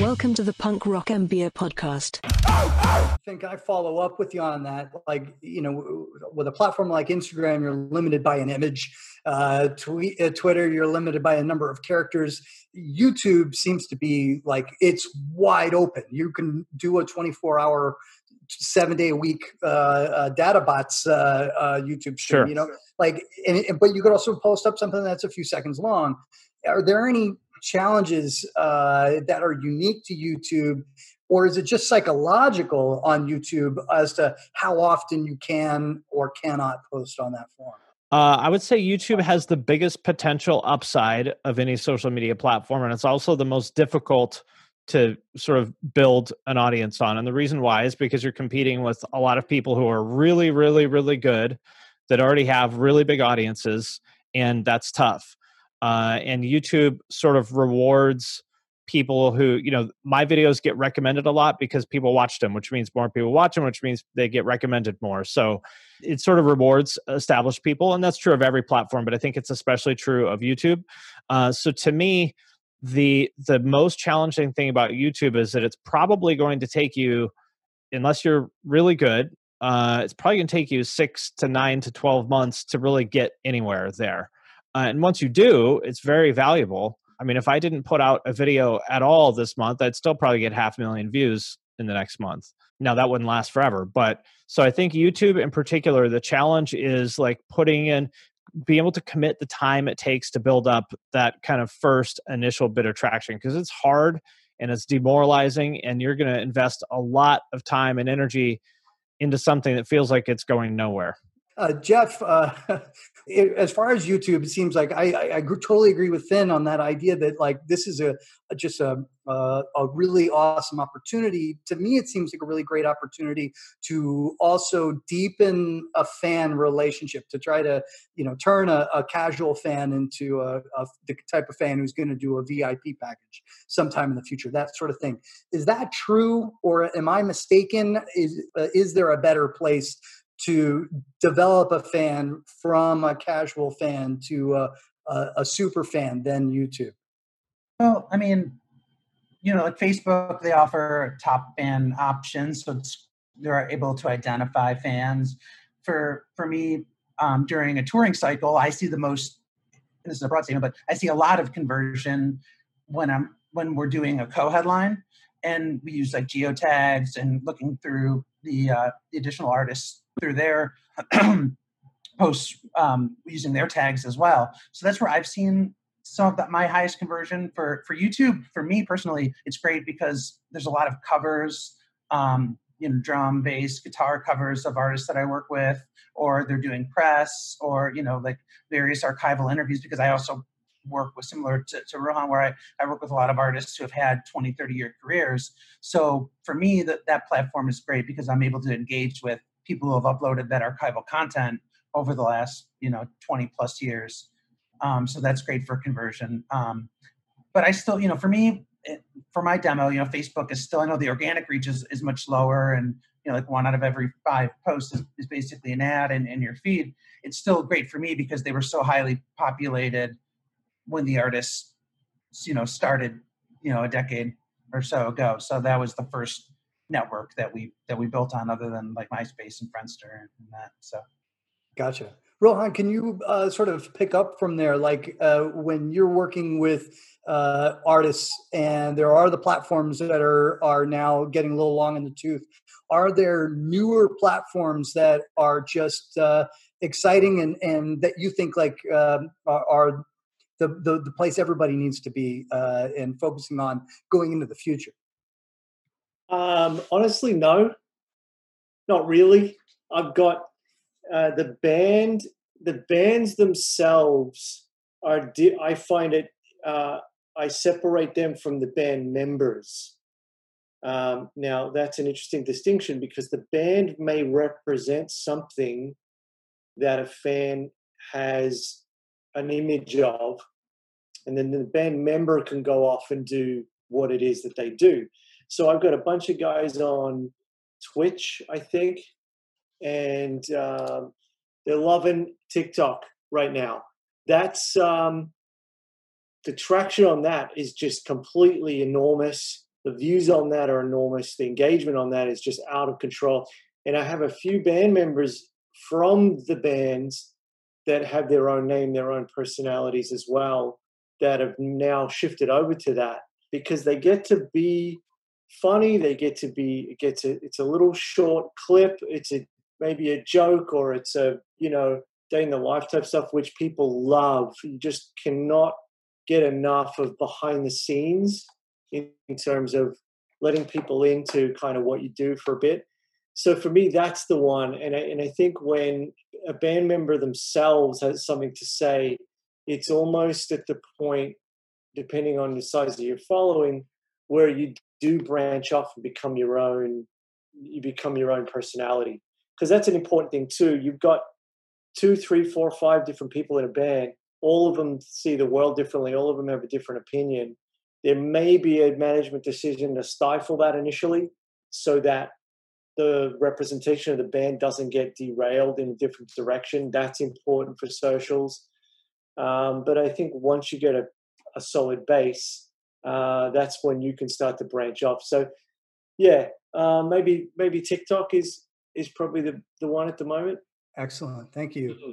Welcome to the Punk Rock MBA podcast. I think I follow up with you on that. Like, you know, with a platform like Instagram, you're limited by an image. Uh, tweet, uh, Twitter, you're limited by a number of characters. YouTube seems to be like it's wide open. You can do a 24 hour, seven day a week uh, uh, data bots uh, uh, YouTube stream. Sure. You know, like, and, but you could also post up something that's a few seconds long. Are there any challenges uh, that are unique to YouTube, or is it just psychological on YouTube as to how often you can or cannot post on that form? Uh, I would say YouTube has the biggest potential upside of any social media platform, and it's also the most difficult to sort of build an audience on. And the reason why is because you're competing with a lot of people who are really, really, really good that already have really big audiences, and that's tough. Uh, and YouTube sort of rewards people who, you know, my videos get recommended a lot because people watch them, which means more people watch them, which means they get recommended more. So it sort of rewards established people, and that's true of every platform, but I think it's especially true of YouTube. Uh, so to me, the the most challenging thing about YouTube is that it's probably going to take you, unless you're really good, uh, it's probably going to take you six to nine to twelve months to really get anywhere there. Uh, and once you do, it's very valuable. I mean, if I didn't put out a video at all this month, I'd still probably get half a million views in the next month. Now, that wouldn't last forever. But so I think YouTube in particular, the challenge is like putting in, being able to commit the time it takes to build up that kind of first initial bit of traction because it's hard and it's demoralizing and you're going to invest a lot of time and energy into something that feels like it's going nowhere. Uh, Jeff, uh, it, as far as YouTube, it seems like I, I, I, totally agree with Finn on that idea that like this is a, a just a, a, a really awesome opportunity. To me, it seems like a really great opportunity to also deepen a fan relationship to try to you know turn a, casual fan into a, the type of fan who's going to do a VIP package sometime in the future. That sort of thing. Is that true, or am I mistaken? Is uh, is there a better place? To develop a fan from a casual fan to a, a, a super fan than YouTube? Well, I mean, you know, like Facebook, they offer top fan options, so they're able to identify fans. For for me, um, during a touring cycle, I see the most. This is a broad statement, but I see a lot of conversion when I'm when we're doing a co-headline, and we use like geotags and looking through the uh, additional artists through their posts um, using their tags as well. So that's where I've seen some of that my highest conversion for for YouTube. For me personally, it's great because there's a lot of covers, um, you know, drum, bass, guitar covers of artists that I work with, or they're doing press, or you know, like various archival interviews. Because I also work with similar to, to Rohan, where I, I work with a lot of artists who have had 20, 30 year careers. So for me, that, that platform is great because I'm able to engage with people who have uploaded that archival content over the last you know 20 plus years. Um, so that's great for conversion. Um, but i still you know for me it, for my demo you know facebook is still i know the organic reach is, is much lower and you know like one out of every five posts is, is basically an ad in, in your feed. It's still great for me because they were so highly populated when the artists you know started you know a decade or so ago so that was the first network that we that we built on other than like MySpace and Friendster and that. So gotcha. Rohan, can you uh, sort of pick up from there? Like uh, when you're working with uh, artists, and there are the platforms that are are now getting a little long in the tooth. Are there newer platforms that are just uh, exciting and and that you think like um, are, are the, the, the place everybody needs to be uh, and focusing on going into the future? Um, honestly, no, not really. I've got uh, the band. The bands themselves are. Di- I find it. Uh, I separate them from the band members. Um, now, that's an interesting distinction because the band may represent something that a fan has an image of, and then the band member can go off and do what it is that they do. So I've got a bunch of guys on Twitch, I think, and um, they're loving TikTok right now. That's um, the traction on that is just completely enormous. The views on that are enormous. The engagement on that is just out of control. And I have a few band members from the bands that have their own name, their own personalities as well, that have now shifted over to that because they get to be funny. They get to be gets a it's a little short clip. It's a maybe a joke or it's a you know day in the life type stuff which people love. You just cannot get enough of behind the scenes in, in terms of letting people into kind of what you do for a bit so for me that's the one and I, and I think when a band member themselves has something to say it's almost at the point depending on the size of your following where you do branch off and become your own you become your own personality. Because that's an important thing too you've got two three four five different people in a band all of them see the world differently all of them have a different opinion. There may be a management decision to stifle that initially so that the representation of the band doesn't get derailed in a different direction. That's important for socials. Um, but I think once you get a, a solid base, uh, that's when you can start to branch off. So, yeah, uh, maybe maybe TikTok is is probably the the one at the moment. Excellent, thank you. Mm-hmm.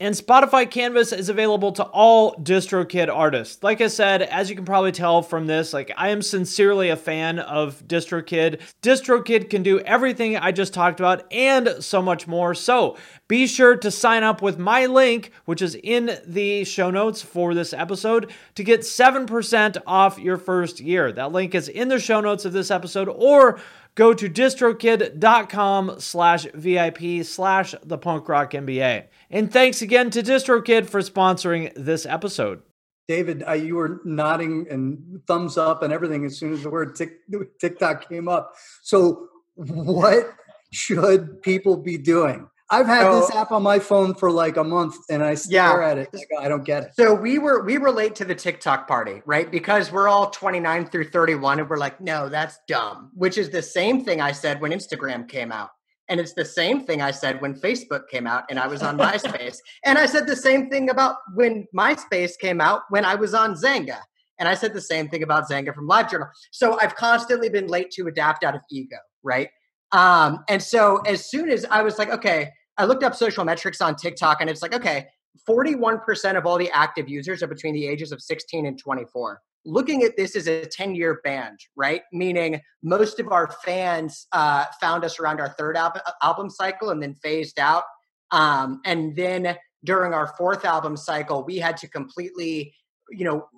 And Spotify Canvas is available to all DistroKid artists. Like I said, as you can probably tell from this, like I am sincerely a fan of DistroKid. DistroKid can do everything I just talked about and so much more. So be sure to sign up with my link, which is in the show notes for this episode, to get 7% off your first year. That link is in the show notes of this episode, or go to distrokid.com slash VIP slash the punk rock MBA. And thanks again to DistroKid for sponsoring this episode. David, uh, you were nodding and thumbs up and everything as soon as the word tick, TikTok came up. So, what should people be doing? I've had so, this app on my phone for like a month and I stare yeah. at it. Like, I don't get it. So we were we relate to the TikTok party, right? Because we're all 29 through 31 and we're like, no, that's dumb. Which is the same thing I said when Instagram came out. And it's the same thing I said when Facebook came out and I was on MySpace. and I said the same thing about when MySpace came out when I was on Xanga. And I said the same thing about Xanga from LiveJournal. So I've constantly been late to adapt out of ego, right? Um, and so as soon as I was like, okay, I looked up social metrics on TikTok and it's like, okay, 41% of all the active users are between the ages of 16 and 24 looking at this as a 10 year band, right? Meaning most of our fans uh, found us around our third al- album cycle and then phased out. Um, and then during our fourth album cycle, we had to completely, you know,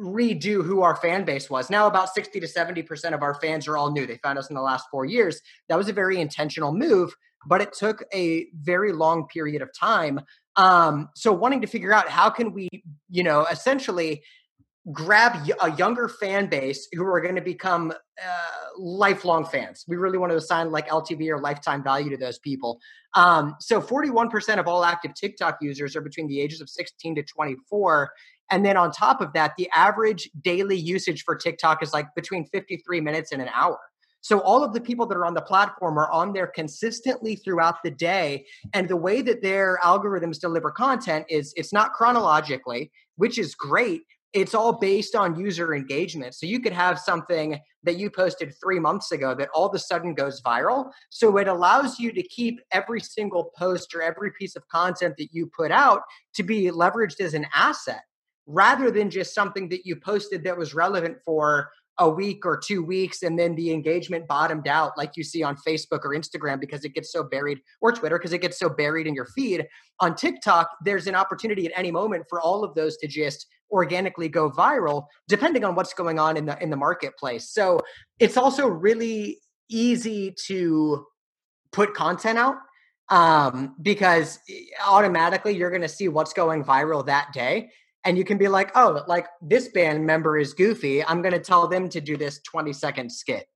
redo who our fan base was. Now about 60 to 70% of our fans are all new. They found us in the last four years. That was a very intentional move, but it took a very long period of time. Um, so wanting to figure out how can we, you know, essentially grab a younger fan base who are going to become uh, lifelong fans. We really want to assign like LTV or lifetime value to those people. Um, so 41% of all active TikTok users are between the ages of 16 to 24. And then on top of that, the average daily usage for TikTok is like between 53 minutes and an hour. So all of the people that are on the platform are on there consistently throughout the day. And the way that their algorithms deliver content is it's not chronologically, which is great, it's all based on user engagement. So you could have something that you posted three months ago that all of a sudden goes viral. So it allows you to keep every single post or every piece of content that you put out to be leveraged as an asset rather than just something that you posted that was relevant for a week or two weeks and then the engagement bottomed out like you see on Facebook or Instagram because it gets so buried or Twitter because it gets so buried in your feed. On TikTok, there's an opportunity at any moment for all of those to just organically go viral depending on what's going on in the in the marketplace. So it's also really easy to put content out um, because eh, automatically you're going to see what's going viral that day and you can be like oh like this band member is goofy i'm going to tell them to do this 20 second skit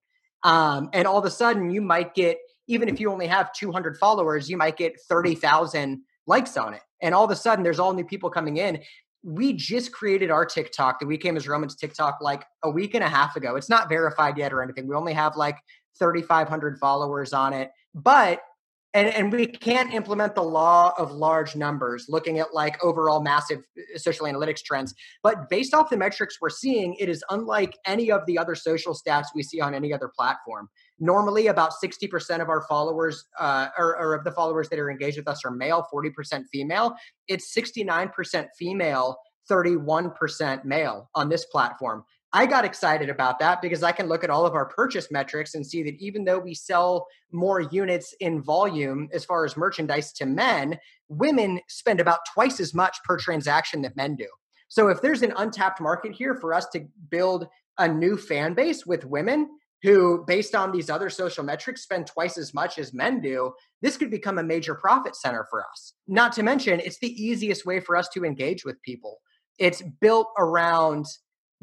um, and all of a sudden you might get even if you only have 200 followers you might get 30000 likes on it and all of a sudden there's all new people coming in we just created our TikTok, the We Came as Romans TikTok, like a week and a half ago. It's not verified yet or anything. We only have like 3,500 followers on it. But and, and we can't implement the law of large numbers looking at like overall massive uh, social analytics trends. But based off the metrics we're seeing it is unlike any of the other social stats we see on any other platform. Normally about 60% of our followers uh, or, or, of the followers that are engaged with us are male 40% female. It's 69% female 31% male on this platform I got excited about that because I can look at all of our purchase metrics and see that even though we sell more units in volume as far as merchandise to men, women spend about twice as much per transaction that men do. So if there's an untapped market here for us to build a new fan base with women who, based on these other social metrics, spend twice as much as men do, this could become a major profit center for us. Not to mention, it's the easiest way for us to engage with people. It's built around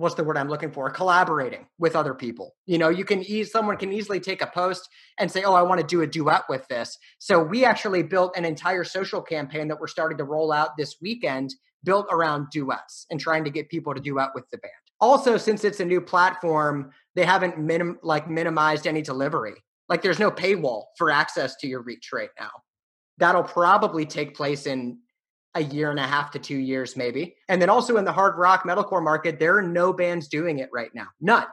what's the word I'm looking for? Collaborating with other people. You know, you can ease someone can easily take a post and say, "Oh, I want to do a duet with this." So we actually built an entire social campaign that we're starting to roll out this weekend, built around duets and trying to get people to duet with the band. Also, since it's a new platform, they haven't minim- like minimized any delivery. Like there's no paywall for access to your reach right now. That'll probably take place in a year and a half to two years, maybe. And then also in the hard rock metalcore market, there are no bands doing it right now. None.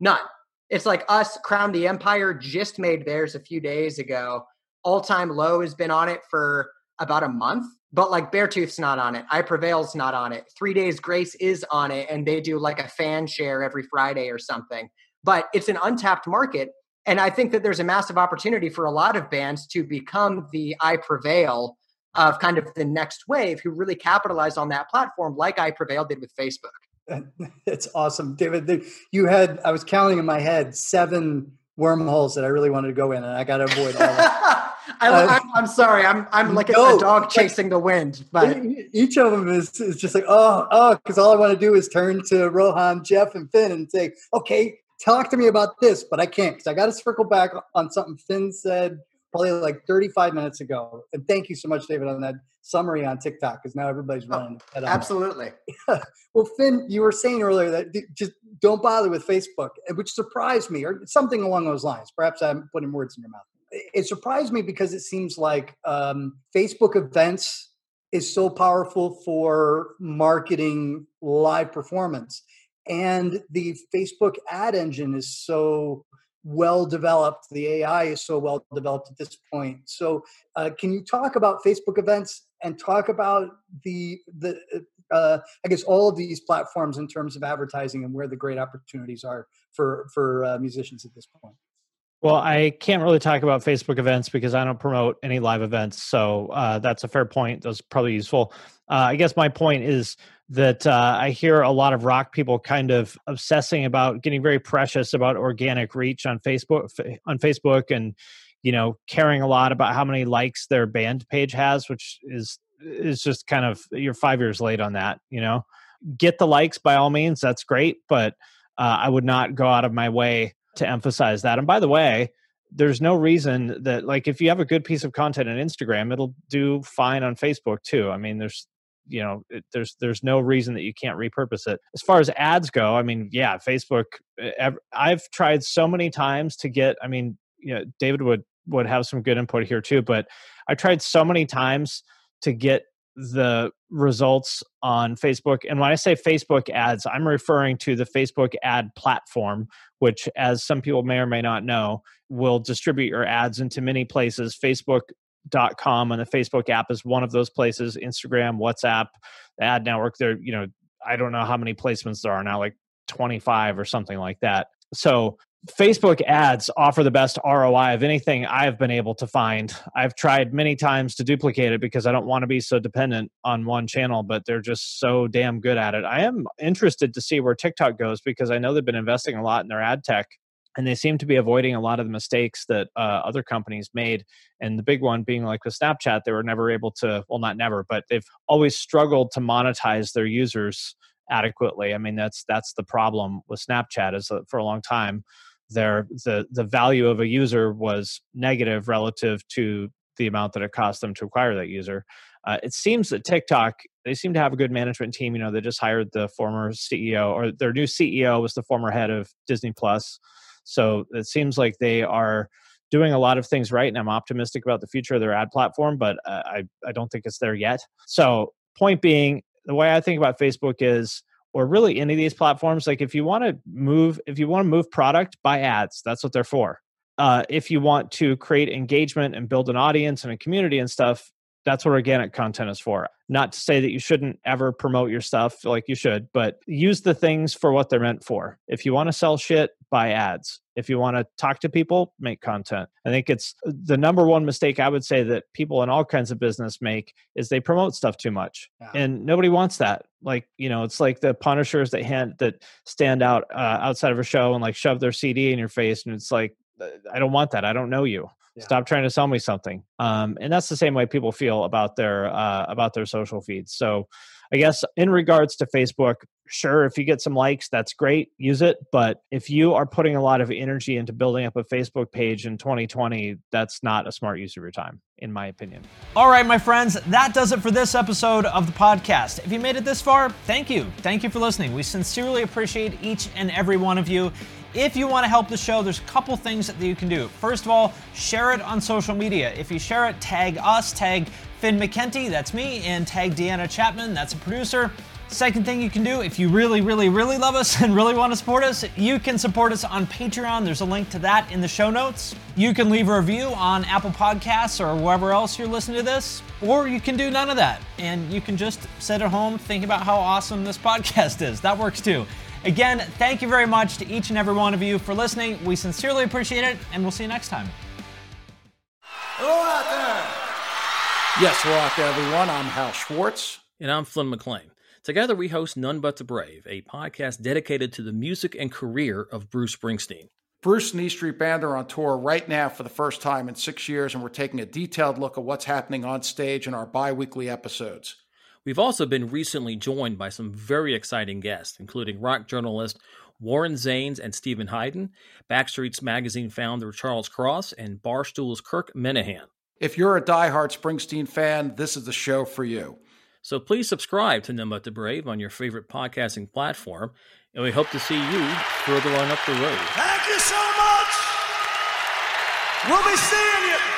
None. It's like us, Crown the Empire just made theirs a few days ago. All time low has been on it for about a month. but like Beartooth's not on it. I Prevail's not on it. Three Days Grace is on it, and they do like a fan share every Friday or something. But it's an untapped market. And I think that there's a massive opportunity for a lot of bands to become the I Prevail of kind of the next wave who really capitalized on that platform, like I Prevail did with Facebook. It's awesome, David. You had I was counting in my head seven wormholes that I really wanted to go in, and I got to avoid all. I, am uh, sorry. I'm I'm like no, a, dog chasing the wind. But each of them is, is just like oh oh because all I want to do is turn to Rohan, Jeff, and Finn and say okay, talk to me about this, but I can't because I got to circle back on something Finn said probably like 35 minutes ago. And thank you so much, David, on that summary on TikTok because now everybody's oh, running. Oh, absolutely. well, Finn, you were saying earlier that just don't bother with Facebook, which surprised me, or something along those lines. Perhaps I'm putting words in your mouth. It surprised me because it seems like um, Facebook events is so powerful for marketing live performance. And the Facebook ad engine is so well developed. The AI is so well developed at this point. So, uh, can you talk about Facebook events and talk about the the uh, I guess all of these platforms in terms of advertising and where the great opportunities are for for uh, musicians at this point? Well, I can't really talk about Facebook events because I don't promote any live events. So uh, that's a fair point. That's probably useful. Uh, I guess my point is that uh, I hear a lot of rock people kind of obsessing about getting very precious about organic reach on Facebook on Facebook and you know caring a lot about how many likes their band page has, which is is just kind of you're five years late on that. You know, get the likes by all means. That's great, but uh, I would not go out of my way to emphasize that. And by the way, there's no reason that like if you have a good piece of content on Instagram, it'll do fine on Facebook too. I mean, there's you know it, there's there's no reason that you can't repurpose it. As far as ads go i mean yeah facebook i've tried so many times to get i mean you know david would would have some good input here too but i tried so many times to get the results on facebook and when i say facebook ads i'm referring to the facebook ad platform which as some people may or may not know will distribute your ads into many places. Facebook dot com and the Facebook app is one of those places. Instagram, WhatsApp, the ad network. There, you know, I don't know how many placements there are now, like 25 or something like that. So Facebook ads offer the best ROI of anything I've been able to find. I've tried many times to duplicate it because I don't want to be so dependent on one channel, but they're just so damn good at it. I am interested to see where TikTok goes because I know they've been investing a lot in their ad tech and they seem to be avoiding a lot of the mistakes that uh, other companies made and the big one being like with snapchat they were never able to well not never but they've always struggled to monetize their users adequately. I mean that's that's the problem with snapchat is that for a long time their the the value of a user was negative relative to the amount that it cost them to acquire that user. Uh, it seems that tiktok they seem to have a good management team you know they just hired the former ceo or their new ceo was the former head of disney plus so it seems like they are doing a lot of things right, and I'm optimistic about the future of their ad platform, but uh, I, I don't think it's there yet. So, point being, the way I think about Facebook is, or really any of these platforms, like if you want to move, if you want to move product, buy ads. That's what they're for. Uh, if you want to create engagement and build an audience and a community and stuff, that's what organic content is for. Not to say that you shouldn't ever promote your stuff like you should, but use the things for what they're meant for. If you want to sell shit, buy ads. If you want to talk to people, make content. I think it's the number one mistake I would say that people in all kinds of business make is they promote stuff too much. Yeah. And nobody wants that. Like, you know, it's like the punishers that hand that stand out uh, outside of a show and like shove their CD in your face and it's like I don't want that. I don't know you. Yeah. Stop trying to sell me something. Um, and that's the same way people feel about their uh, about their social feeds. So, I guess in regards to Facebook, sure, if you get some likes, that's great. Use it. But if you are putting a lot of energy into building up a Facebook page in 2020, that's not a smart use of your time, in my opinion. All right, my friends, that does it for this episode of the podcast. If you made it this far, thank you. Thank you for listening. We sincerely appreciate each and every one of you. If you want to help the show, there's a couple things that you can do. First of all, share it on social media. If you share it, tag us, tag Finn McKenty, that's me, and tag Deanna Chapman, that's a producer. Second thing you can do, if you really, really, really love us and really want to support us, you can support us on Patreon. There's a link to that in the show notes. You can leave a review on Apple Podcasts or wherever else you're listening to this, or you can do none of that. And you can just sit at home thinking about how awesome this podcast is. That works too. Again, thank you very much to each and every one of you for listening. We sincerely appreciate it, and we'll see you next time. Hello out there. Yes, hello out there, everyone. I'm Hal Schwartz. And I'm Flynn McLean. Together, we host None But the Brave, a podcast dedicated to the music and career of Bruce Springsteen. Bruce and E Street Band are on tour right now for the first time in six years, and we're taking a detailed look at what's happening on stage in our bi weekly episodes. We've also been recently joined by some very exciting guests, including rock journalist Warren Zanes and Steven Hyden, Backstreet's magazine founder Charles Cross, and Barstool's Kirk Minihane. If you're a die-hard Springsteen fan, this is the show for you. So please subscribe to None But the Brave on your favorite podcasting platform, and we hope to see you further on up the road. Thank you so much. We'll be seeing you.